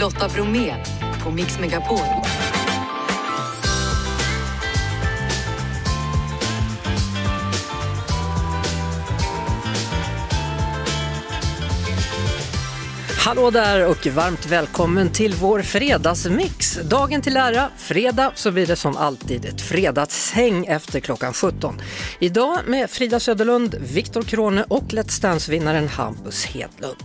Lotta Bromé på Mix Megapol. Hallå där och varmt välkommen till vår fredagsmix. Dagen till ära, fredag, så blir det som alltid ett fredagshäng efter klockan 17. Idag med Frida Söderlund, Viktor Krone och Let's Dance-vinnaren Hampus Hedlund.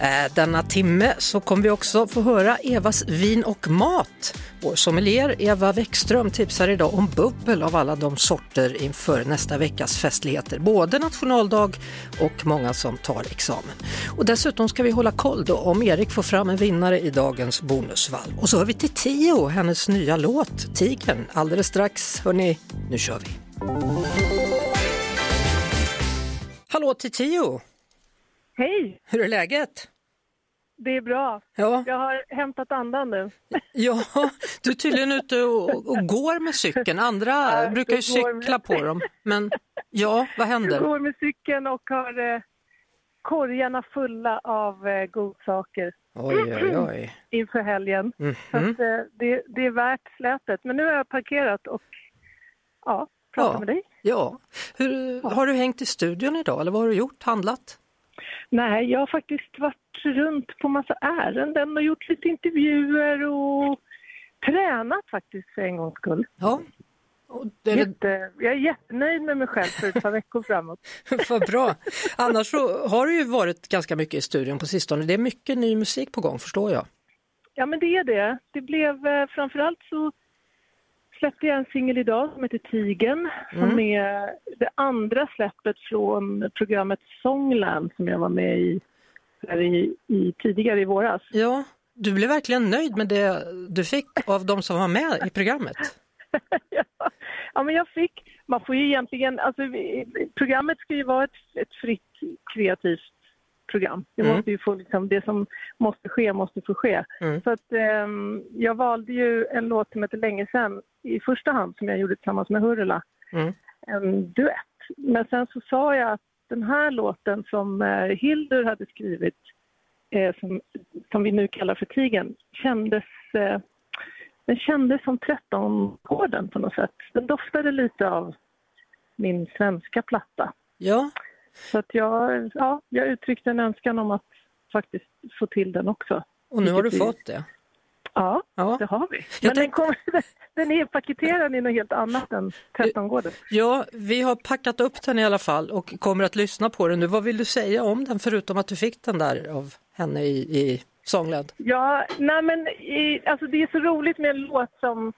Eh, denna timme så kommer vi också få höra Evas vin och mat. Vår sommelier Eva Wäckström tipsar idag om bubbel av alla de sorter inför nästa veckas festligheter. Både nationaldag och många som tar examen. Och dessutom ska vi hålla koll då om Erik får fram en vinnare i dagens bonusvalv. Och så hör vi till Tio, hennes nya låt Tigern alldeles strax. Hörni, nu kör vi! Hallå till Tio! Hej, Hur är läget? det är bra. Ja, Jag har hämtat andan nu. ja du är tydligen ute och, och går med cykeln. Andra Ja, brukar ju jag går med- cykla på dem. Men ja, vad Jag händer? går med cykeln och har eh, korgarna fulla av eh, godsaker Oj, oj, oj. inför helgen. Så Mhm. att, eh, det, det är värt slätet. Men nu har jag parkerat och ja, pratar Ja. med dig. Ja, Hur, har du hängt i studion idag eller vad har du gjort? Handlat? Nej, jag har faktiskt varit runt på massa ärenden och gjort lite intervjuer och tränat faktiskt för en gångs skull. Ja, och det är Jätte, jag är jättenöjd med mig själv för ett par veckor framåt. vad bra. Annars så har du ju varit ganska mycket i studion på sistone. Det är mycket ny musik på gång förstår jag. Ja, men det är det. Det blev eh, framförallt så släppte jag en singel idag som heter Tigen som är det andra släppet från programmet Songland som jag var med i, i, i tidigare i våras. Ja, du blev verkligen nöjd med det du fick av de som var med i programmet. ja. men jag fick, man får ju egentligen, alltså programmet ska ju vara ett, ett fritt kreativt program. Det Mm. måste ju få liksom, det som måste ske måste få ske. Mm. Så att ehm, jag valde ju en låt som heter Länge sen i första hand som jag gjorde tillsammans med Hurula. Mm. En duett. Men sen så sa jag att den här låten som eh, Hildur hade skrivit eh, som, som vi nu kallar för Tigen kändes eh, den kändes som 13-koden på något sätt. Den doftade lite av min svenska platta. Ja, Så att jag, ja, jag uttryckte en önskan om att faktiskt få till den också. och nu har du fått det. Ja, Ja. det har vi. Jag Men den, tänkte- kommer, den är paketerad i något helt annat än 13-gården. Ja, vi har packat upp den i alla fall och kommer att lyssna på den nu. Vad vill du säga om den förutom att du fick den där av henne i, i Songland? Ja, nej men i, alltså det är så roligt med en låt som...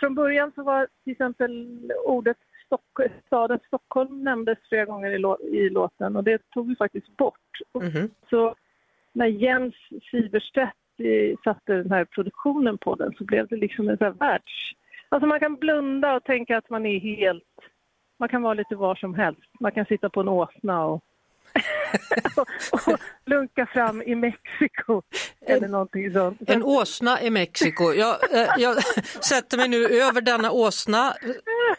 Från början så var till exempel ordet Stock, staden Stockholm nämndes flera gånger i, lå, i låten och det tog vi faktiskt bort. Och Mhm. Så när Jens Siverstedt eh, satte den här produktionen på den så blev det liksom en sån här världs... Alltså man kan blunda och tänka att man är helt... Man kan vara lite var som helst. Man kan sitta på en åsna och, och, och lunka fram i Mexiko eller någonting sånt. En åsna i Mexiko. Jag, eh, jag sätter mig nu över denna åsna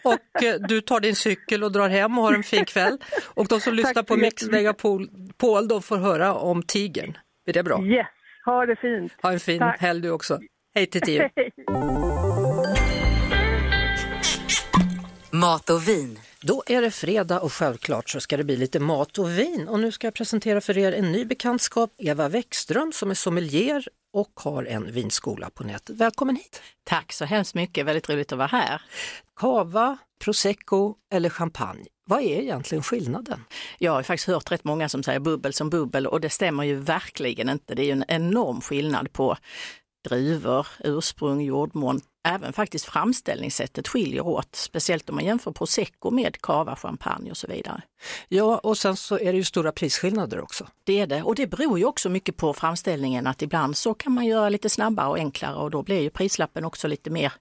och eh, du tar din cykel och drar hem och har en fin kväll. Och de som lyssnar på Mix. Megapol Paul, de får höra om tigern. Är det bra? Yes, ha det fint. Ha en fin Tack. helg du också. Hej till Tio. Mat och vin. Då är det fredag och självklart så ska det bli lite mat och vin och nu ska jag presentera för er en ny bekantskap, Eva Wäckström som är sommelier och har en vinskola på nätet. Välkommen hit! Tack så hemskt mycket, väldigt roligt att vara här. Cava, prosecco eller champagne, vad är egentligen skillnaden? Jag har faktiskt hört rätt många som säger bubbel som bubbel och det stämmer ju verkligen inte. Det är ju en enorm skillnad på druvor, ursprung, jordmån. Även faktiskt framställningssättet skiljer åt, speciellt om man jämför prosecco med cava, champagne och så vidare. Ja, och sen så är det ju stora prisskillnader också. Det är det och det beror ju också mycket på framställningen att ibland så kan man göra lite snabbare och enklare och då blir ju prislappen också lite mer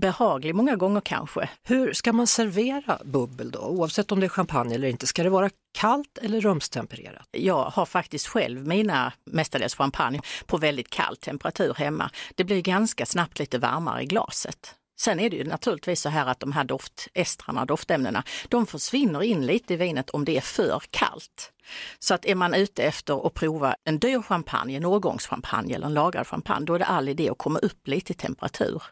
behaglig många gånger kanske. Hur ska man servera bubbel då, oavsett om det är champagne eller inte? Ska det vara kallt eller rumstempererat? Jag har faktiskt själv mina mestadels champagne på väldigt kall temperatur hemma. Det blir ganska snabbt lite varmare i glaset. Sen är det ju naturligtvis så här att de här doftestrarna, doftämnena, de försvinner in lite i vinet om det är för kallt. Så att är man ute efter att prova en dyr champagne, en årgångschampagne eller en lagrad champagne, då är det all idé att komma upp lite i temperatur.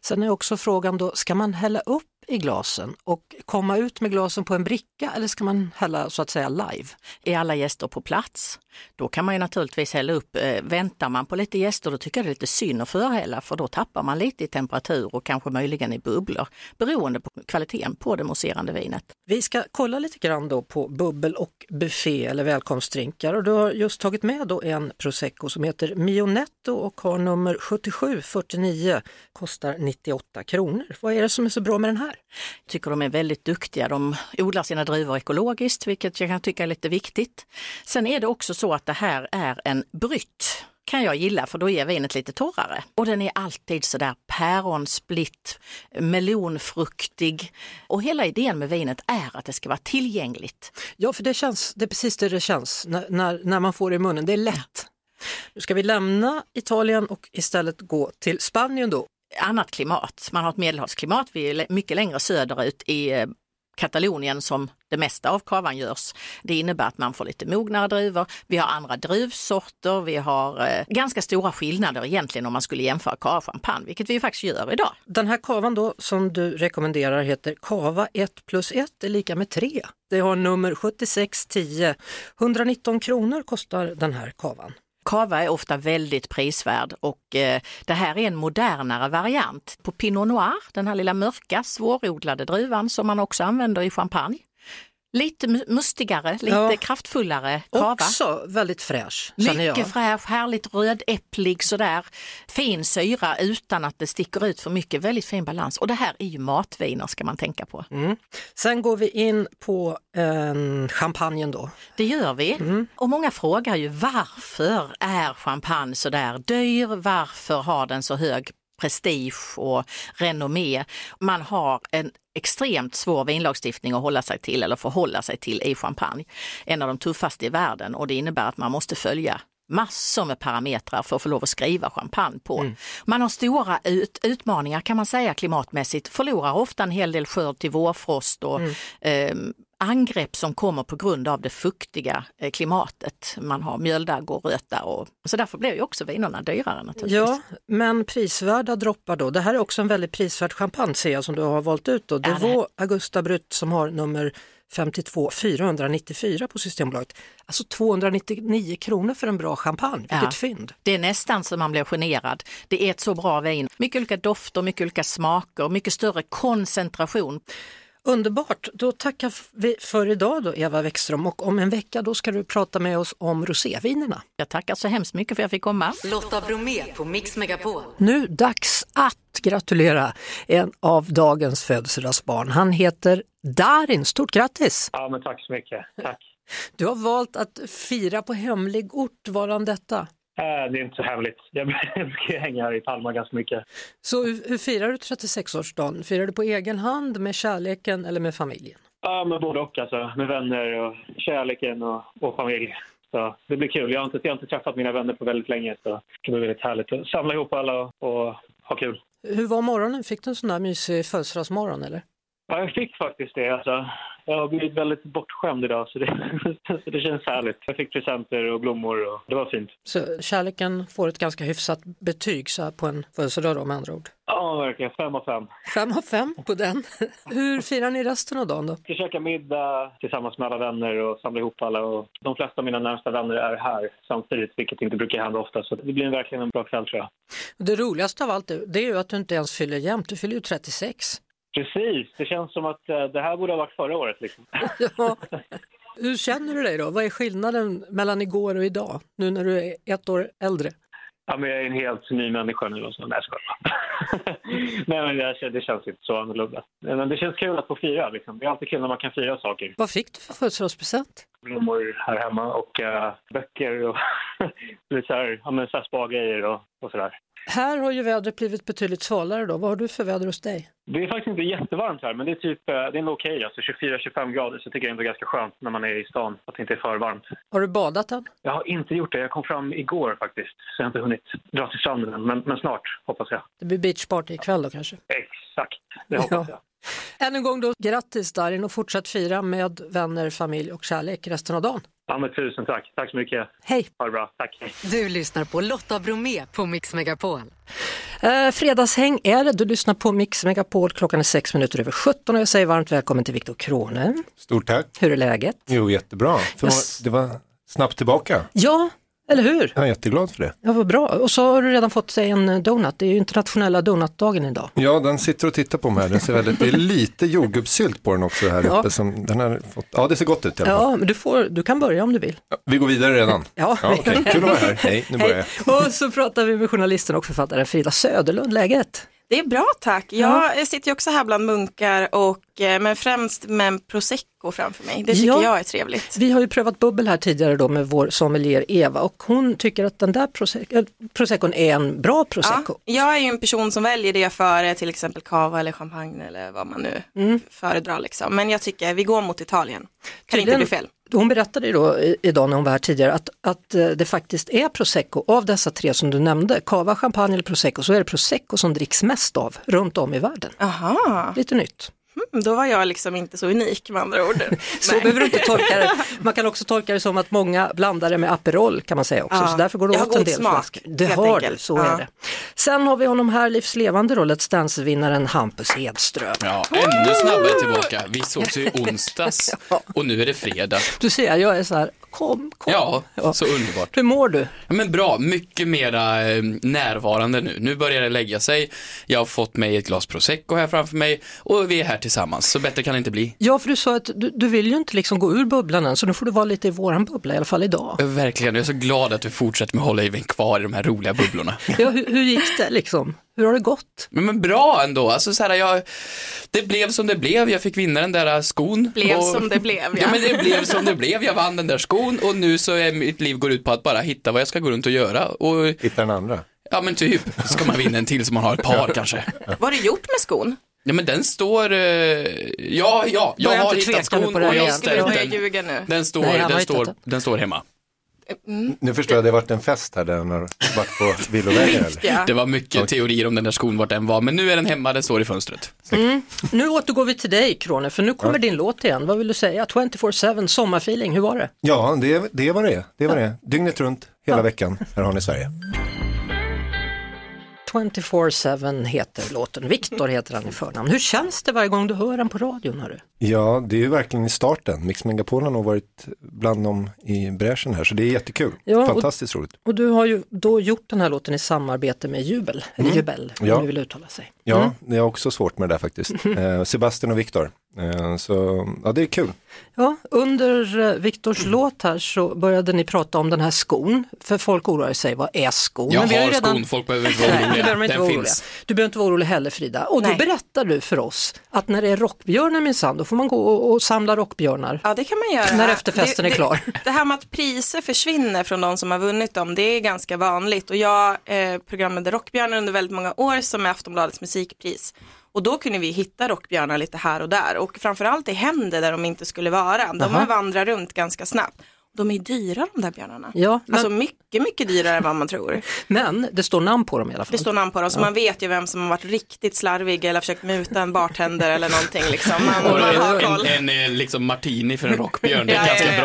Sen är också frågan då, ska man hälla upp i glasen och komma ut med glasen på en bricka eller ska man hälla så att säga live? Är alla gäster på plats? Då kan man ju naturligtvis hälla upp. Eh, väntar man på lite gäster då tycker jag det är lite synd att förhälla för då tappar man lite i temperatur och kanske möjligen i bubblor beroende på kvaliteten på det mousserande vinet. Vi ska kolla lite grann då på bubbel och buffé eller välkomstdrinkar och du har just tagit med då en prosecco som heter Mionetto och har nummer 7749, kostar 98 kronor. Vad är det som är så bra med den här? Jag tycker de är väldigt duktiga. De odlar sina druvor ekologiskt, vilket jag kan tycka är lite viktigt. Sen är det också så att det här är en brytt kan jag gilla för då är vinet lite torrare. Och den är alltid sådär päronsplitt, melonfruktig. Och hela idén med vinet är att det ska vara tillgängligt. Ja, för det känns, det är precis det det känns när, när, när man får det i munnen. Det är lätt. Nu ska vi lämna Italien och istället gå till Spanien då annat klimat. Man har ett medelhavsklimat, vi är mycket längre söderut i eh, Katalonien som det mesta av kavan görs. Det innebär att man får lite mognare druvor. Vi har andra druvsorter. Vi har eh, ganska stora skillnader egentligen om man skulle jämföra kava och champagne, vilket vi faktiskt gör idag. Den här kavan då som du rekommenderar heter Kava 1 plus 1 är lika med 3. Det har nummer 7610. 119 kronor kostar den här kavan. Cava är ofta väldigt prisvärd och eh, det här är en modernare variant på Pinot Noir, den här lilla mörka svårodlade druvan som man också använder i champagne. Lite mustigare, lite ja. kraftfullare kava. Också väldigt fräsch. Mycket fräsch, härligt rödäpplig sådär. Fin syra utan att det sticker ut för mycket. Väldigt fin balans. Och det här är ju matviner ska man tänka på. Mm. Sen går vi in på eh, champagnen då. Det gör vi. Mm. Och många frågar ju varför är champagne sådär dyr? Varför har den så hög prestige och renommé. Man har en extremt svår vinlagstiftning att hålla sig till eller förhålla sig till i champagne. En av de tuffaste i världen och det innebär att man måste följa massor med parametrar för att få lov att skriva champagne på. Mm. Man har stora ut, utmaningar kan man säga klimatmässigt, förlorar ofta en hel del skörd till vårfrost och mm. eh, angrepp som kommer på grund av det fuktiga eh, klimatet. Man har mjöldagg och röta och så därför blir ju också vinerna dyrare naturligtvis. Ja, men prisvärda droppar då. Det här är också en väldigt prisvärd champagne ser jag som du har valt ut. Då. Det var ja, Augusta Brut som har nummer 52 494 på Systembolaget. Alltså 299 kronor för en bra champagne, vilket ja, fynd! Det är nästan så man blir generad. Det är ett så bra vin. Mycket olika dofter, mycket olika smaker, mycket större koncentration. Underbart, då tackar vi för idag då Eva Wäckström och om en vecka då ska du prata med oss om rosévinerna. Jag tackar så hemskt mycket för att jag fick komma. Lotta Bromé på Mix Megapol. Nu dags att gratulera en av dagens födelsedagsbarn. Han heter Darin, stort grattis! Ja men tack så mycket, tack. Du har valt att fira på hemlig ort, varan detta? Äh, det är inte så hemligt. Jag brukar hänga här i Palma ganska mycket. Så hur, hur firar du 36-årsdagen? Firar du på egen hand, med kärleken eller med familjen? Ja, med både och alltså. Med vänner och kärleken och, och familj. Så det blir kul. Jag har, inte, jag har inte träffat mina vänner på väldigt länge så det blir väldigt härligt att samla ihop alla och, och ha kul. Hur var morgonen? Fick du en sån där mysig födelsedagsmorgon eller? Ja, jag fick faktiskt det. Alltså. Jag har blivit väldigt bortskämd idag så det, så det känns härligt. Jag fick presenter och blommor och det var fint. Så kärleken får ett ganska hyfsat betyg så på en födelsedag då med andra ord? Ja, verkligen. Fem av fem. Fem av fem på den. Hur firar ni resten av dagen då? Vi käkar middag tillsammans med alla vänner och samlar ihop alla. Och de flesta av mina närmsta vänner är här samtidigt, vilket inte brukar hända ofta. Så det blir verkligen en bra kväll tror jag. Det roligaste av allt det är ju att du inte ens fyller jämnt. Du fyller ju 36. Precis, det känns som att eh, det här borde ha varit förra året. Liksom. ja. Hur känner du dig då? Vad är skillnaden mellan igår och idag, nu när du är ett år äldre? Ja, men jag är en helt ny människa nu. Och så. Nej, jag Nej, men det, det känns inte så annorlunda. Men det känns kul att få fira. Liksom. Det är alltid kul när man kan fira saker. Vad fick du för födelsedagspresent? Blommor här hemma och uh, böcker och lite så här, ja, men så här spa-grejer och, och sådär. Här har ju vädret blivit betydligt svalare då. Vad har du för väder hos dig? Det är faktiskt inte jättevarmt här, men det är typ, eh, det är okej. Alltså 24-25 grader, så tycker jag ändå är ganska skönt när man är i stan, att det inte är för varmt. Har du badat än? Jag har inte gjort det. Jag kom fram igår faktiskt, så jag har inte hunnit dra till stranden än. Men, men snart, hoppas jag. Det blir beachparty ikväll då kanske? Exakt, det hoppas jag. Än en gång då, grattis Darin och fortsätt fira med vänner, familj och kärlek resten av dagen. Ja, men tusen tack. Tack så mycket. Hej! Ha det bra. Tack. Du lyssnar på Lotta Bromé på Mix Megapol. Eh, fredagshäng är det, du lyssnar på Mix Megapol, klockan är sex minuter över 17 och jag säger varmt välkommen till Viktor Krone. Stort tack. Hur är läget? Jo, jättebra. För Yes. Det var snabbt tillbaka. Ja, eller hur? Jag är jätteglad för det. Ja, vad bra. Och så har du redan fått sig en donut, det är ju internationella donutdagen idag. Ja, den sitter och tittar på mig. Den ser väldigt, det är lite jordgubbssylt på den också här Ja. uppe. Som, den har fått, ja, det ser gott ut i alla fall. Ja, men du, får, du kan börja om du vill. Ja, Vi går vidare redan. Ja, Ja, okej. Kul att vara här. Hej, nu börjar jag. Och så pratar vi med journalisten och författaren Frida Söderlund, läget? Det är bra tack. Jag sitter ju också här bland munkar och eh, men främst med en prosecco framför mig. Det tycker Ja. jag är trevligt. Vi har ju prövat bubbel här tidigare då med vår sommelier Eva och hon tycker att den där prosec- äh, proseccon är en bra prosecco. Ja, jag är ju en person som väljer det före till exempel cava eller champagne eller vad man nu Mm. föredrar liksom. Men jag tycker vi går mot Italien. Kan Tydligen- inte bli fel. Hon berättade då idag när hon var här tidigare att, att eh, det faktiskt är prosecco, av dessa tre som du nämnde, cava, champagne eller prosecco, så är det prosecco som dricks mest av runt om i världen. Aha, Lite nytt. Mm, då var jag liksom inte så unik med andra ord. Så Nej. behöver du inte tolka det. Man kan också tolka det som att många blandar det med Aperol kan man säga också, Ja. så därför går det Jag har åt en god del smak, flaskor. Det har du, enkelt. så Ja. är det. Sen har vi honom här, livslevande då, Let's Dance-vinnaren Hampus Hedström. Ja, ännu snabbare tillbaka. Vi sågs ju i onsdags Ja. och nu är det fredag. Du ser, jag är så här, kom, kom. Ja, Ja. så underbart. Hur mår du? Ja, Men bra, mycket mera eh, närvarande nu. Nu börjar det lägga sig. Jag har fått mig ett glas prosecco här framför mig och vi är här tillsammans, så bättre kan det inte bli. Ja, för du sa att du, du vill ju inte liksom gå ur bubblan än, så nu får du vara lite i våran bubbla, i alla fall idag. Verkligen, jag är så glad att du fortsätter med att hålla Eivind kvar i de här roliga bubblorna. Ja, hur, hur gick det liksom? Hur har det gått? Men, men bra ändå, alltså så här, jag, det blev som det blev, jag fick vinna den där äh, skon. Blev och, som det blev, Ja. ja. men det blev som det blev, jag vann den där skon och nu så är mitt liv går ut på att bara hitta vad jag ska gå runt och göra. Och Hitta den andra. ja men typ, ska man vinna en till så man har ett par kanske. Vad har du gjort med skon? Ja men den står, eh, ja, ja, jag Börja har inte hittat nu skon på det och här jag igen. har Skulle ställt börja den. ljuga nu? Den står, Nej, han har den, hittat står, den. den står hemma. Nu förstår jag, det har varit en fest här där den har varit på villovägar. eller? Ja. Det var mycket teorier om den där skon, vart den var, men nu är den hemma, den står i fönstret. Nu återgår vi till dig, Krone, för nu kommer din låt igen. Vad vill du säga? 24-7, sommarfeeling, hur var det? Ja, det, det var det. Det var det. Dygnet runt, hela veckan. Här har ni Sverige. 24-7 heter låten, Viktor heter han i förnamn. Hur känns det varje gång du hör den på radion? Hörru? Ja, det är ju verkligen i starten. Mix Megapol har nog varit bland dem i bräschen här, så det är jättekul. Ja, och- Fantastiskt roligt. Och du har ju då gjort den här låten i samarbete med Jubel, eller Jubel, om Ja. du vill uttala sig. Ja, det är också svårt med det där faktiskt. Eh, Sebastian och Viktor. Eh, så ja, det är kul. Ja, under eh, Viktors låt här så började ni prata om den här skon, för folk oroar sig, vad är skon? Jag Men vi har ju redan- skon, folk behöver inte vara oroliga. behöver inte Den vara oroliga. finns. Du behöver inte vara orolig heller Frida. Och då Nej. berättar du för oss att när det är rockbjörnar minsann, då får man gå och, och samla rockbjörnar. Ja det kan man göra. När efterfesten det, är klar. Det, det här med att priser försvinner från de som har vunnit dem, det är ganska vanligt. Och jag eh, programmerade Rockbjörnar under väldigt många år som är Aftonbladets musikpris. Och då kunde vi hitta rockbjörnar lite här och där och framförallt i händer där de inte skulle vara. De vandrar runt ganska snabbt. De är dyra de där björnarna. Ja, men, Alltså mycket, mycket dyrare än vad man tror. men det står namn på dem i alla fall. Det står namn på dem så man vet ju vem som har varit riktigt slarvig eller försökt muta en bartender eller någonting liksom. Man, man har koll. en, en eh, liksom martini för en rockbjörn, det är Ja, ganska ja,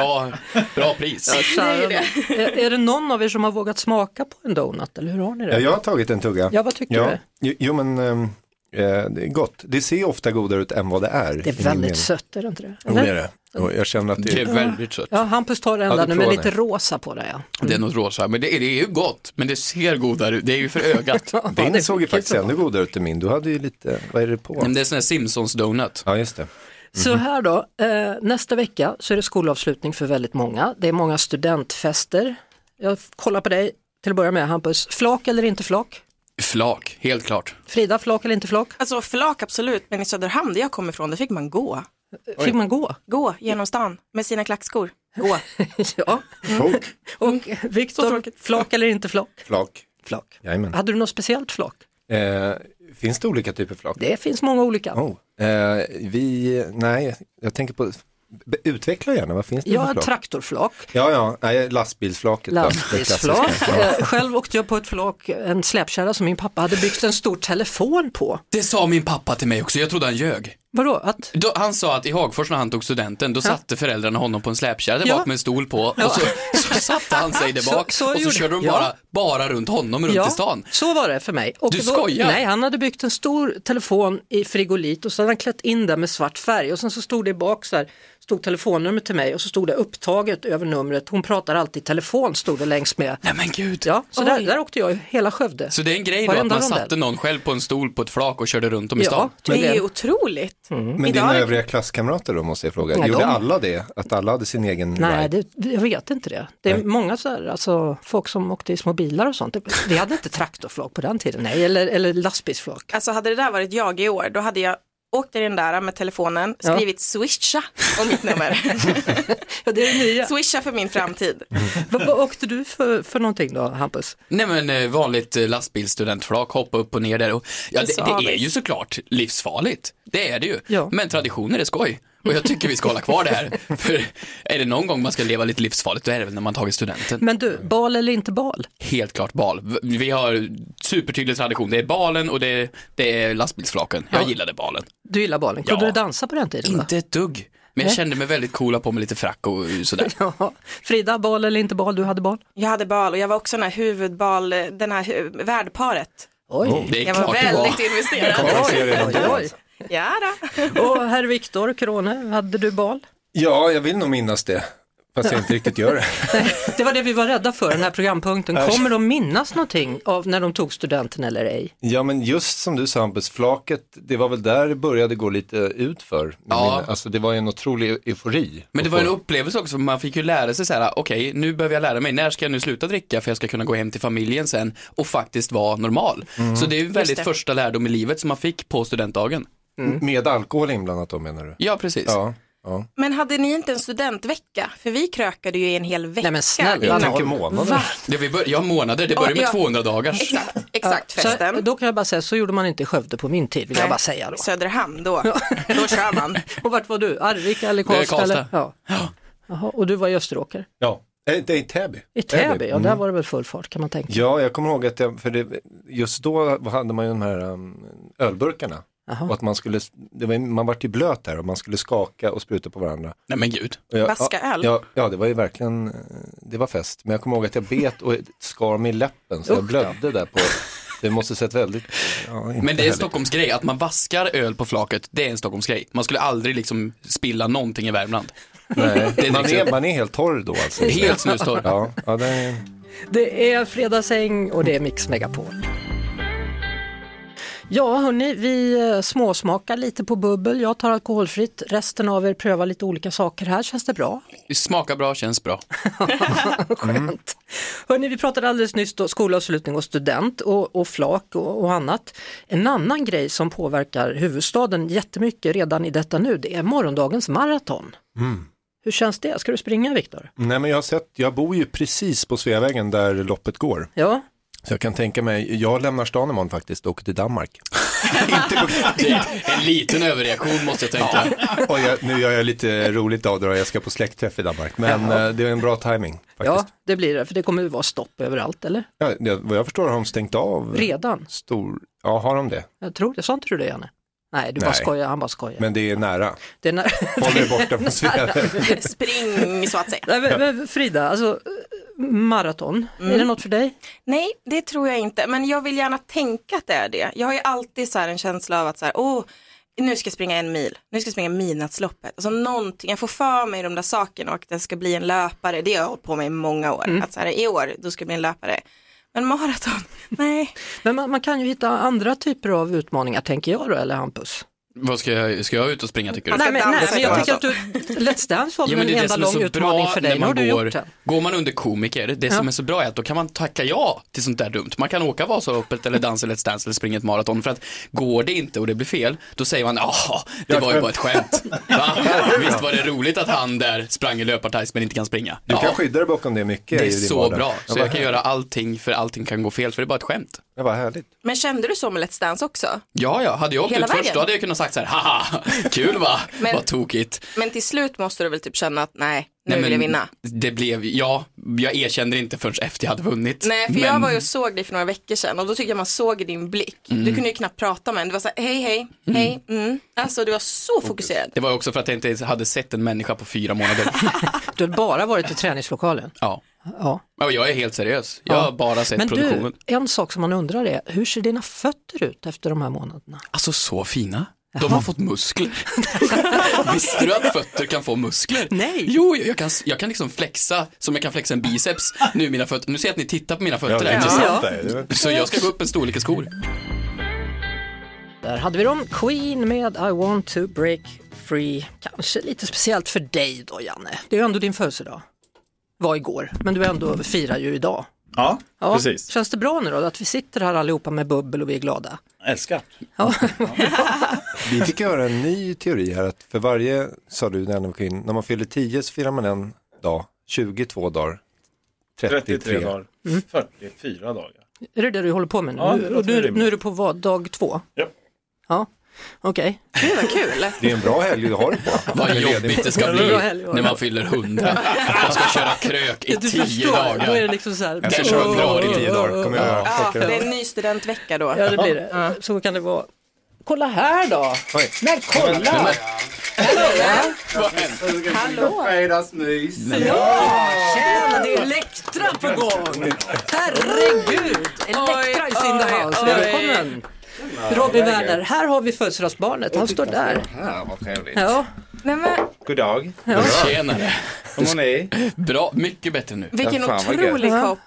bra, bra pris. Charmigt. är, är det någon av er som har vågat smaka på en donut eller hur har ni det? Ja, jag har tagit en tugga. Ja, vad tycker ja. du? Jo, jo, men ehm, eh, det är gott. Det ser ofta godare ut än vad det är. Det är väldigt sött, är det inte det? Jo, det är det. Och jag känner att Det är det väldigt sött. Ja, Hampus tar en Ja, där nu med lite rosa på det. Ja. Det är något rosa, men det är, det är ju gott, men det ser godare ut, det är ju för ögat. Din såg ju faktiskt ännu godare ut än min. Du hade ju lite, vad är det på? Men det är sån här Simpsons donut. Ja, just det. Så här då, eh, nästa vecka så är det skolavslutning för väldigt många. Det är många studentfester. Jag kollar på dig till att börja med Hampus. Flak eller inte flak? Flak, helt klart. Frida, flak eller inte flak? Alltså flak absolut, men i Söderhamn där jag kommer ifrån, där fick man gå. Fick man gå? Gå genom stan med sina klackskor. gå. ja. Flak. Och Viktor, flak eller inte flak? Flak. Flak. Jajamän. Hade du något speciellt flak? Eh, finns det olika typer av flak? Det finns många olika. Oh. Eh, vi, nej, jag tänker på, utveckla gärna, vad finns det Jag för har flak? traktorflak, Ja, ja, nej, lastbilsflaket. lastbilsflak. Eh, Själv åkte jag på ett flak, en släpkärra som min pappa hade byggt en stor telefon på. Det sa min pappa till mig också, jag trodde han ljög. Vadå? Att, Då, han sa att i Hagfors när han tog studenten, då satte föräldrarna honom på en släpkärra där Ja. bak med en stol på och så, så satte han sig där Så- bak så och så gjorde- körde de ja. bara, bara runt honom runt i stan. så var det för mig. Och Du då, skojar? Nej, han hade byggt en stor telefon i frigolit och så hade han klätt in den med svart färg och sen så stod det bak så här, stod telefonnumret till mig och så stod det upptaget över numret. Hon pratar alltid i telefon, stod det längst med. Nej men gud. Ja, så där, där åkte jag hela Skövde. Så det är en grej då att man rondell. satte någon själv på en stol på ett flak och körde runt om i Ja, stan? Det är ju otroligt. Men Idag dina är- övriga klasskamrater då måste jag fråga, Nej, gjorde de- alla det? Att alla hade sin egen Nej, det, jag vet inte det. Det är Nej. många så här, alltså folk som åkte i små bilar och sånt. Det- Vi hade inte traktorflak på den tiden, nej, eller, eller lastbilsflak. Alltså hade det där varit jag i år, då hade jag åkt i den där med telefonen, Ja. skrivit swisha om mitt nummer. Ja, det är det nya. swisha för min framtid. vad, vad åkte du för, för någonting då, Hampus? Nej men eh, vanligt eh, lastbilsstudentflak, hoppa upp och ner där och ja, Det det, är ju såklart livsfarligt. Det är det ju. Ja. Men traditioner är skoj. Och jag tycker vi ska hålla kvar det här. För är det någon gång man ska leva lite livsfarligt, då är det väl när man tagit studenten. Men du, bal eller inte bal? Helt klart bal. Vi har supertydlig tradition. Det är balen och det är, det är lastbilsflaken. Jag Ja. gillade balen. Du gillar balen, kunde Ja. du dansa på den tiden? Inte ett dugg. Men jag Nej. kände mig väldigt cool på med lite frack och sådär. Ja. Frida, bal eller inte bal? Du hade bal? Jag hade bal och jag var också den här huvudbal, den här hu- värdparet. Oj, Det är Jag var klart det var. väldigt investerad. Jag oj, oj. Ja då. Och herr Viktor Krone, hade du bal? Ja, jag vill nog minnas det. Fast jag inte riktigt gör det. Det var det vi var rädda för, den här programpunkten. Kommer de minnas någonting av när de tog studenten eller ej? Ja, men just som du sa Hampus, flaket, det var väl där det började gå lite ut för. Ja. Alltså det var en otrolig eufori. Men det var en upplevelse också, man fick ju lära sig så här, okej, nu behöver jag lära mig, när ska jag nu sluta dricka för jag ska kunna gå hem till familjen sen och faktiskt vara normal. Så det är ju väldigt första lärdom i livet som man fick på studentdagen. Med alkohol inblandat då menar du? Ja, precis. Ja. ja. Men hade ni inte en studentvecka? För vi krökade ju i en hel vecka. Nej, men snälla Jag tänker månader. Det vi bör, ja, månader, det börjar med Ja, 200 dagar. Exakt, exakt Så, festen. då kan jag bara säga, så gjorde man inte i Skövde på min tid, vill jag bara säga då. Söderhamn då, då kör man. Och vart var du? Arvika eller Det är Karlstad? Karlstad. Eller? Ja. Jaha, och du var i Österåker? Ja, Eh, det är i Täby. I Täby, ja Mm. där var det väl full fart kan man tänka. Ja, jag kommer ihåg att jag, för det, just då hade man ju de här um, ölburkarna. Jaha. Och att man skulle, det var, man vart ju blöt där och man skulle skaka och spruta på varandra. Nej men gud. Jag, Vaska öl. Ja, ja, det var ju verkligen, eh, det var fest. Men jag kommer ihåg att jag bet och skar mig i läppen så jag blödde där på, det måste sett väldigt, ja, inte Men det är en. Stockholmsgrej, att man vaskar öl på flaket, det är en Stockholmsgrej. Man skulle aldrig liksom spilla någonting i Värmland. Nej, Det är man, liksom- är, man är helt torr då alltså. Helt snustorr. Ja, ja det är, Det är fredagsäng och det är Mix Megapol. Ja hörni, vi eh, småsmakar lite på bubbel. Jag tar alkoholfritt. Resten av er prövar lite olika saker här. Känns det bra? Det smakar bra, känns bra. Skönt. Hörni, vi pratade alldeles nyss då skolavslutning och student och, och flak och, och annat. En annan grej som påverkar huvudstaden jättemycket redan i detta nu, det är morgondagens maraton. Hur känns det? Ska du springa Viktor? nej men jag har sett, jag bor ju precis på Sveavägen där loppet går. Ja, Så jag kan tänka mig, jag lämnar stan imorgon faktiskt och åker till Danmark. En liten överreaktion måste jag tänka. och jag, nu gör jag lite roligt av det jag ska på släktträff i Danmark. Men eh, det är en bra timing ja, faktiskt. det blir det, för det kommer ju vara stopp överallt, eller? Ja, det, vad jag förstår har de stängt av Redan? stor, ja har de det? Jag tror det, sa inte du det Janne? Nej, du bara Nej. skojar, han bara skojar. Men det är nära. Det är när... Håll er borta från Sveavägen. Spring så att säga. Nej, men, men Frida, alltså maraton, är det något för dig? Nej, det tror jag inte. Men jag vill gärna tänka att det är det. Jag har ju alltid så här en känsla av att så här, åh, nu ska jag springa en mil, nu ska jag springa midnattsloppet. Alltså någonting, jag får för mig de där sakerna och att det ska bli en löpare. Det har jag hållit på med i många år. Att så här, i år, då ska det bli en löpare. Men maraton, nej. Men man, man kan ju hitta andra typer av utmaningar tänker jag då, eller Hampus? Vad ska jag, ska jag ut och springa tycker du? Nej men, nej, men jag tycker att du, Let's Dance var Ja, en enda lång utmaning bra för dig. när Nu har du går, gjort den. går man under komiker, det Ja. som är så bra är att då kan man tacka ja till sånt där dumt. Man kan åka Vasaloppet eller dansa Let's Dance eller springa ett maraton för att går det inte och det blir fel, då säger man ja, det var ju bara ett skämt. Va? Visst var det roligt att han där sprang i löpartajs men inte kan springa. Du kan Ja, skydda dig bakom det mycket det är så vardag. bra, så jag kan göra allting för allting kan gå fel för det är bara ett skämt. Det var härligt. Men kände du så med Let's Dance också? Ja, ja, hade jag åkt Hela ut först då hade jag kunnat sagt så här, haha, kul va, Men- vad tokigt. Men till slut måste du väl typ känna att nej, nu Nej, vill jag vinna. Det blev, ja, jag erkände inte förrän efter jag hade vunnit. Nej, för men... jag var ju och såg dig för några veckor sedan och då tycker jag man såg i din blick. Mm. Du kunde ju knappt prata med en. Du var så här, hej, hej, hej, mm. Alltså du var så fokuserad. Det var också för att jag inte hade sett en människa på fyra månader. Du har bara varit i träningslokalen. Ja. Ja. Jag är helt seriös. Jag har bara sett Men produktionen. du, en sak som man undrar är, hur ser dina fötter ut efter de här månaderna? Alltså så fina. De har fått muskler. Visste du att fötter kan få muskler? Nej. Jo, jag kan, jag kan liksom flexa som jag kan flexa en biceps. Nu mina fötter, nu ser jag att ni tittar på mina Ja, fötter. det är här. intressant där. Det- Så jag ska gå upp en storlek i skor. Där hade vi dem, Queen med I want to break free. Kanske lite speciellt för dig då Janne. Det är ju ändå din födelsedag. Var igår, men du ändå firar ju idag. Ja, Ja, precis. Känns det bra nu då att vi sitter här allihopa med bubbel och vi är glada? Älskar. Ja. Vi fick höra en ny teori här att för varje, sa du när var kvinna, när man fyller 10 så firar man en dag, 22 dagar, 33. 33 dagar. 44 dagar. Är det det du håller på med nu? Ja, nu, nu, nu är du på vad, dag två? Ja. Ja, okej. Gud vad kul. Det är en bra helg du har det på. Vad jobbigt det ska bli när man fyller hundra. Jag ska köra krök i Du tio förstår, då är det dagar. liksom så här. Jag ska köra blad i 10 dagar, kommer jag Ja, det det. är en ny studentvecka då. Ja, det blir det. Så kan det vara. Kolla här då! Oj. Men kolla! Hallå! Ja, tjena, det är Elektra på gång! Herregud! Elektra is in the house, välkommen! Robin Werner, här har vi födelsedagsbarnet, han står där. Här, vad trevligt. Ja, Nej, men, God dag. Tjenare. Hur mår ni? Bra, mycket bättre nu. vilken Ja, fan, vad otrolig gött. kopp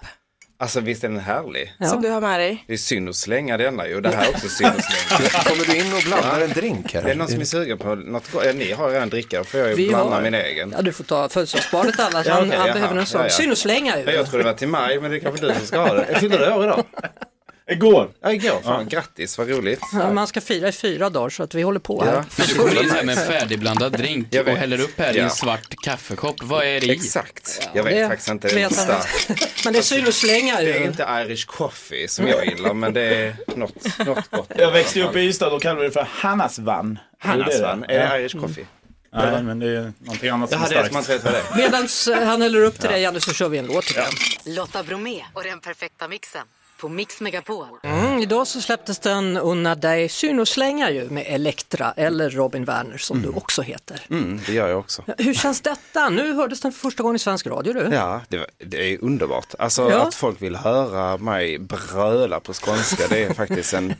Alltså visst är den härlig? Ja. som du har med dig. Det är synd att slänga denna ju. Det här är också synd att slänga. Kommer du in och blandar en drink här? Är det någon som är sugen på något gott? Ja, ni har redan dricka, då får jag ju vi blanda har... min egen. Ja, du får ta födelsedagsbarnet annars, Ja, han, okej, han jaha. behöver en sån. Ja, ja. Synd att slänga Ja, ju. jag trodde det var till maj, men det är kanske du som ska ha det. Jag fyller år idag. Igår. Ja, igår. Fan, grattis, vad roligt. Ja, Man ska fira i fyra dagar så att vi håller på Ja. här. Men du kommer in här med en färdigblandad drink Jag och vet. häller upp här i Ja. en svart kaffekopp. Vad är det i? Exakt. Jag vet Det faktiskt inte. Det vet han inte. Men det är synd att slänga det är ju. inte Irish coffee som jag gillar, men det är något, något gott. Jag växte upp i Ystad och kallade det för Hannas vann. Hannas vann. Är Ja. det Irish coffee? Nej, men det är någonting annat Jag som är hade ett man starkt. vet vad det är. Medan han häller upp till dig Janne så kör vi en låt tycker jag. Lotta Bromé och den perfekta mixen på Mix Megapol. Mm, idag så släpptes den Unna dig syn och slänga ju med Elektra eller Robin Werner som du också heter. Mm, det gör jag också. Hur känns detta? Nu hördes den för första gången i svensk radio du. Ja, det, det är underbart. Alltså Ja. att folk vill höra mig bröla på skånska, det är faktiskt en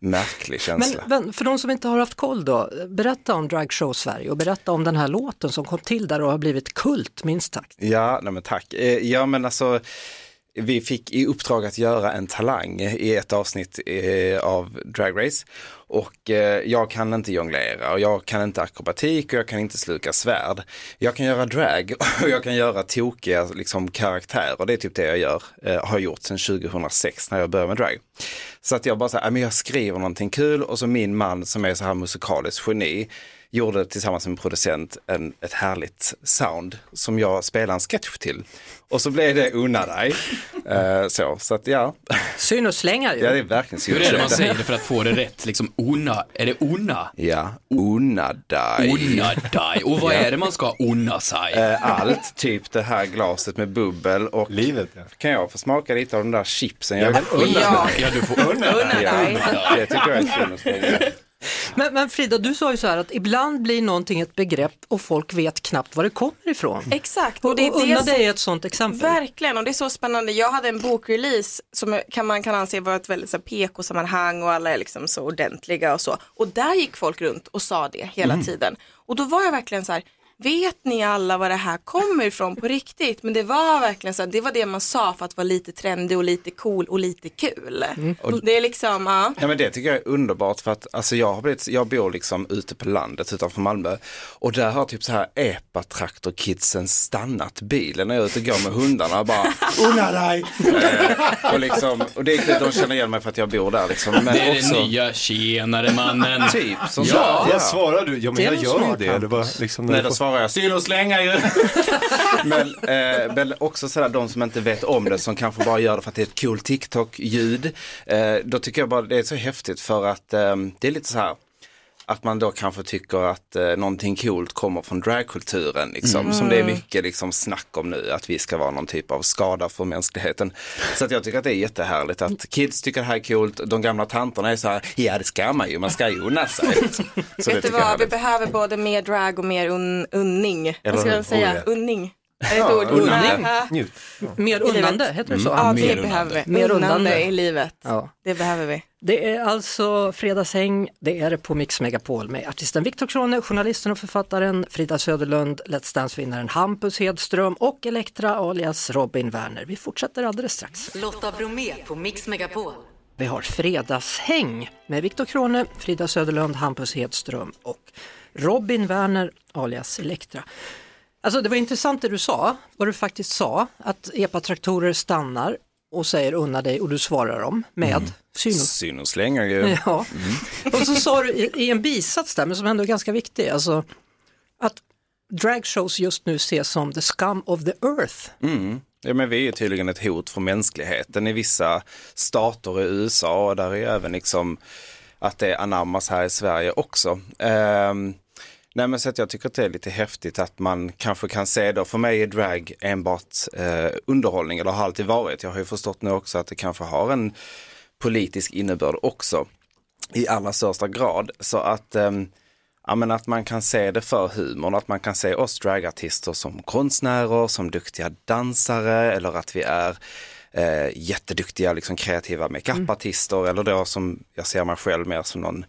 märklig känsla. men för de som inte har haft koll då, berätta om Drag Show Sverige och berätta om den här låten som kom till där och har blivit kult minst sagt. Ja, nej men tack. Eh, Ja, men alltså vi fick i uppdrag att göra en talang i ett avsnitt eh, av Drag Race. Och eh, jag kan inte jonglera och jag kan inte akrobatik och jag kan inte sluka svärd. Jag kan göra drag och jag kan göra tokiga liksom, karaktärer. Det är typ det jag gör, eh, har gjort sedan 2006 när jag började med drag. Så att jag bara så här, jag skriver någonting kul och så min man som är så här musikaliskt geni gjorde tillsammans med en producent en, ett härligt sound som jag spelade en sketch till. Och så blev det Unna dig. Eh, så, så att ja, Syn och slänga ju. ja det är verkligen Hur är det man synd. säger det för att få det rätt? Liksom unna, är det unna? Ja, unna dig. Unna dig. Och vad är det man ska unna sig? Eh, Allt, typ det här glaset med bubbel och Livet, ja. kan jag få smaka lite av de där chipsen? Jag vill Ja, Ja, du får unna unna dig. dig. det tycker jag är synd att slänga. Men, men Frida, du sa ju så här att ibland blir någonting ett begrepp och folk vet knappt var det kommer ifrån. Exakt. Och, Och det är och Unna dig ett sånt exempel. Verkligen, och det är så spännande. Jag hade en bokrelease som kan man kan anse vara ett väldigt PK-sammanhang och alla är liksom så ordentliga och så. Och där gick folk runt och sa det hela tiden. Och då var jag verkligen så här, vet ni alla var det här kommer ifrån på riktigt? Men det var verkligen så att det var det man sa för att vara lite trendig och lite cool och lite kul. Det är liksom, ja. Ja men det tycker jag är underbart för att alltså jag, har blivit, jag bor liksom ute på landet utanför Malmö och där har typ så här epatraktor-kidsen stannat bilen när jag är ute och går med hundarna och bara unna dig. Eh, och, liksom, och det är kul, de känner igen mig för att jag bor där liksom. Men Det är också, det nya, tjenare mannen. Typ, som Ja. så. Vad Ja. svarar du? Ja men Det jag gör ju det. Eller bara, liksom, när Nej, svarar jag synd och slänga ju. men, eh, men också sådär de som inte vet om det, som kanske bara gör det för att det är ett kul TikTok-ljud. Eh, då tycker jag bara det är så häftigt för att eh, det är lite så här att man då kanske tycker att eh, någonting coolt kommer från dragkulturen, liksom, som det är mycket liksom, snack om nu, att vi ska vara någon typ av skada för mänskligheten. Så att jag tycker att det är jättehärligt att kids tycker det här är coolt, de gamla tanterna är så här, ja det ska man ju, man ska ju unna sig. Så det Vet du vad, vi behöver både mer drag och mer un unning. Eller Vad ska jag säga? Oh, ja. Unning. Ett ord? unning. Ja. Njut. Mer livet. unnande, heter det så? Ja, mer det behöver vi. Mer unnande. i livet. Ja. Det behöver vi. Det är alltså Fredagshäng, det är det på Mix Megapol med artisten Viktor Krone, journalisten och författaren Frida Söderlund, Let's Dance-vinnaren Hampus Hedström och Elektra alias Robin Werner. Vi fortsätter alldeles strax. Lotta Bromé på Mix Megapol. Vi har Fredagshäng med Viktor Krone, Frida Söderlund, Hampus Hedström och Robin Werner alias Elektra. Alltså det var intressant det du sa, vad du faktiskt sa, att epatraktorer stannar och säger unna dig och du svarar dem med synos. Syn och slänga ju. Ja. Och så sa du i, i en bisats där, men som ändå är ganska viktig, alltså att dragshows just nu ses som the scum of the earth. Mm. Ja, men vi är tydligen ett hot för mänskligheten i vissa stater i USA och där är även liksom att det anammas här i Sverige också. Ehm, nej men så att jag tycker att det är lite häftigt att man kanske kan se då, för mig är drag enbart eh, underhållning, eller har alltid varit. Jag har ju förstått nu också att det kanske har en politisk innebörd också i allra största grad. Så att ehm, Ja, men att man kan se det för humorn, att man kan se oss dragartister som konstnärer, som duktiga dansare eller att vi är eh, jätteduktiga liksom, kreativa makeupartister eller då som jag ser mig själv mer som någon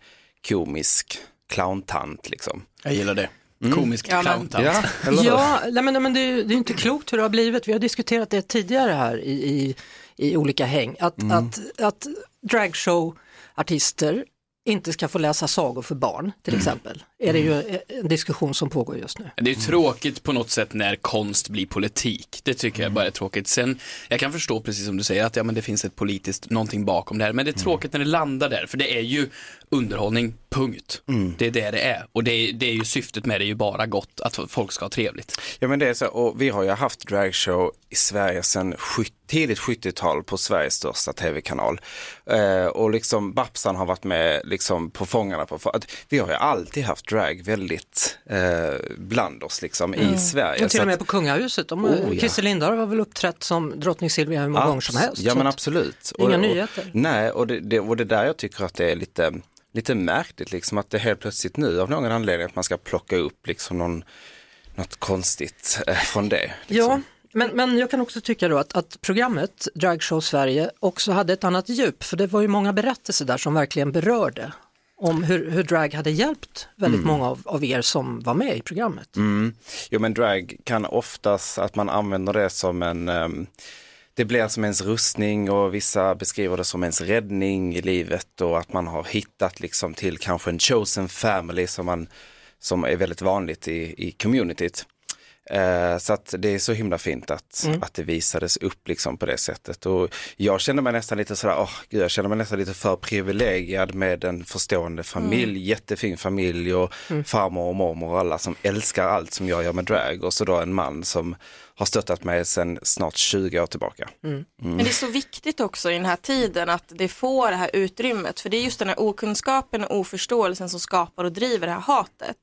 komisk clowntant. Liksom. Jag gillar det. Komisk Ja, men- clowntant. Ja? Ja, nej, men, nej, men det, är, ju- det är inte klokt hur det har blivit. Vi har diskuterat det tidigare här i, i, i olika häng. Att, att, att dragshow-artister inte ska få läsa sagor för barn till exempel. Är det ju en diskussion som pågår just nu. Det är tråkigt på något sätt när konst blir politik. Det tycker jag bara är tråkigt. Sen, jag kan förstå precis som du säger att ja, men det finns ett politiskt någonting bakom det här. Men det är tråkigt när det landar där, för det är ju underhållning, punkt. Det är det det är. Och det är, det är ju syftet med det är ju bara gott, att folk ska ha trevligt. Ja men det är så, och vi har ju haft dragshow i Sverige sedan 70, tidigt 70-tal på Sveriges största tv-kanal. Eh, och liksom Babsan har varit med liksom på Fångarna på, för att vi har ju alltid haft drag väldigt eh, bland oss liksom i Sverige. Och till och med att- på kungahuset. De, Oh, ja. Christer Lindarw har väl uppträtt som drottning Silvia hur många gånger som helst. Ja men absolut. inga och, nyheter. Och, nej, och det, det, och det där jag tycker att det är lite, lite märkligt liksom att det helt plötsligt nu av någon anledning att man ska plocka upp liksom någon, något konstigt eh, från det. Liksom. Ja, men, men jag kan också tycka då att, att programmet Dragshow Sverige också hade ett annat djup, för det var ju många berättelser där som verkligen berörde om hur, hur drag hade hjälpt väldigt många av, av er som var med i programmet. Mm. Jo men drag kan oftast att man använder det som en ehm, det blir som ens rustning och vissa beskriver det som ens räddning i livet och att man har hittat liksom till kanske en chosen family som, man, som är väldigt vanligt i, i communityt. Eh, så att det är så himla fint att, att det visades upp liksom på det sättet. Och jag känner mig nästan lite sådär, åh gud, jag känner mig nästan lite för privilegierad med en förstående familj, jättefin familj och farmor och mormor och alla som älskar allt som jag gör med drag. Och så då en man som har stöttat mig sedan snart 20 år tillbaka. Men det är så viktigt också i den här tiden att det får det här utrymmet. För det är just den här okunskapen och oförståelsen som skapar och driver det här hatet.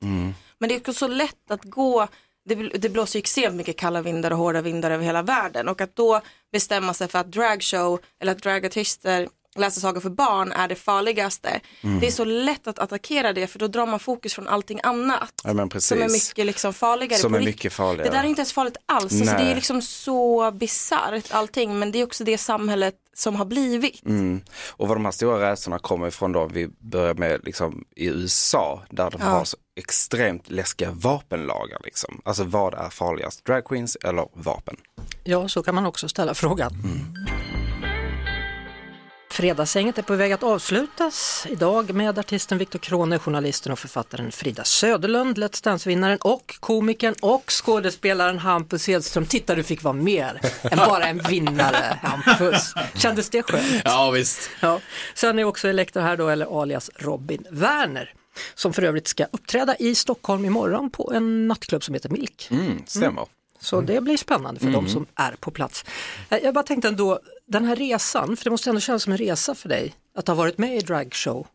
Men det är också så lätt att gå, det, det blåser ju extremt mycket kalla vindar och hårda vindar över hela världen. Och att då bestämma sig för att dragshow eller att dragartister läsa sagor för barn är det farligaste. Mm. Det är så lätt att attackera det för då drar man fokus från allting annat. Ja. Som är mycket liksom farligare. Som är mycket farligare. Det där är inte ens farligt alls. Alltså, det är liksom så bisarrt allting men det är också det samhället som har blivit. Mm. Och var de här stora rädslorna kommer ifrån då, vi börjar med liksom i USA, där de Ja. har så extremt läskiga vapenlagar. Liksom. Alltså vad är farligast, drag queens eller vapen? Ja, så kan man också ställa frågan. Fredagsänget är på väg att avslutas idag med artisten Viktor Krone, journalisten och författaren Frida Söderlund, Let's Dance-vinnaren och komikern och skådespelaren Hampus Hedström. Titta, du fick vara mer än bara en vinnare, Hampus. Kändes det skönt? Ja, visst. Ja. Sen är också Elektor här då, eller alias Robin Werner, som för övrigt ska uppträda i Stockholm imorgon på en nattklubb som heter Milk. Mm, stämmer. Så det blir spännande för de som är på plats. Eh, Jag bara tänkte ändå, den här resan, för det måste ändå kännas som en resa för dig att ha varit med i Dragshow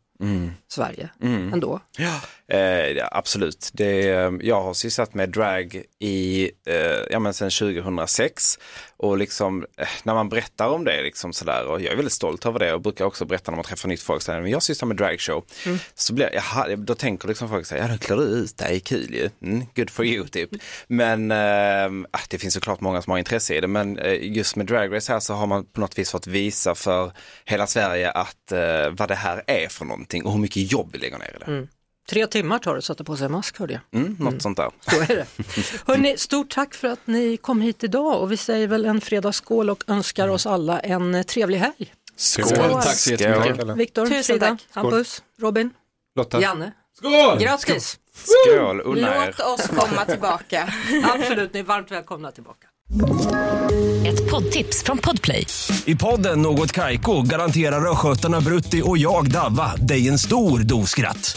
Sverige ändå. Ja, eh, absolut. Det, eh, jag har sysslat med drag i, eh, ja men sedan 2006 och liksom eh, när man berättar om det liksom sådär och jag är väldigt stolt över det och brukar också berätta när man träffar nytt folk, men jag sysslar med dragshow. Så blir, jaha, då tänker liksom folk så här, ja då klär du ut dig, kul ju, mm, good for you typ. Men eh, det finns såklart många som har intresse i det, men eh, just med Drag Race här så har man på något vis fått visa för hela Sverige att vad det här är för någonting och hur mycket jobb vi lägger ner i det. Tre timmar tar det att sätta på sig mask hörde jag. Mm, något sånt där. Så är det. Hörrni, stort tack för att ni kom hit idag och vi säger väl en fredagsskål och önskar oss alla en eh, trevlig helg. Skål. Tack så jättemycket. Viktor, Tusen Frida, tack. Hampus, Robin, Lotta. Janne. Skål! Grattis! Skål, unna er. Låt oss komma tillbaka. Absolut, ni är varmt välkomna tillbaka. Ett poddtips från Podplay. I podden Något Kaiko garanterar östgötarna Brutti och jag, Davva, dig en stor dos skratt.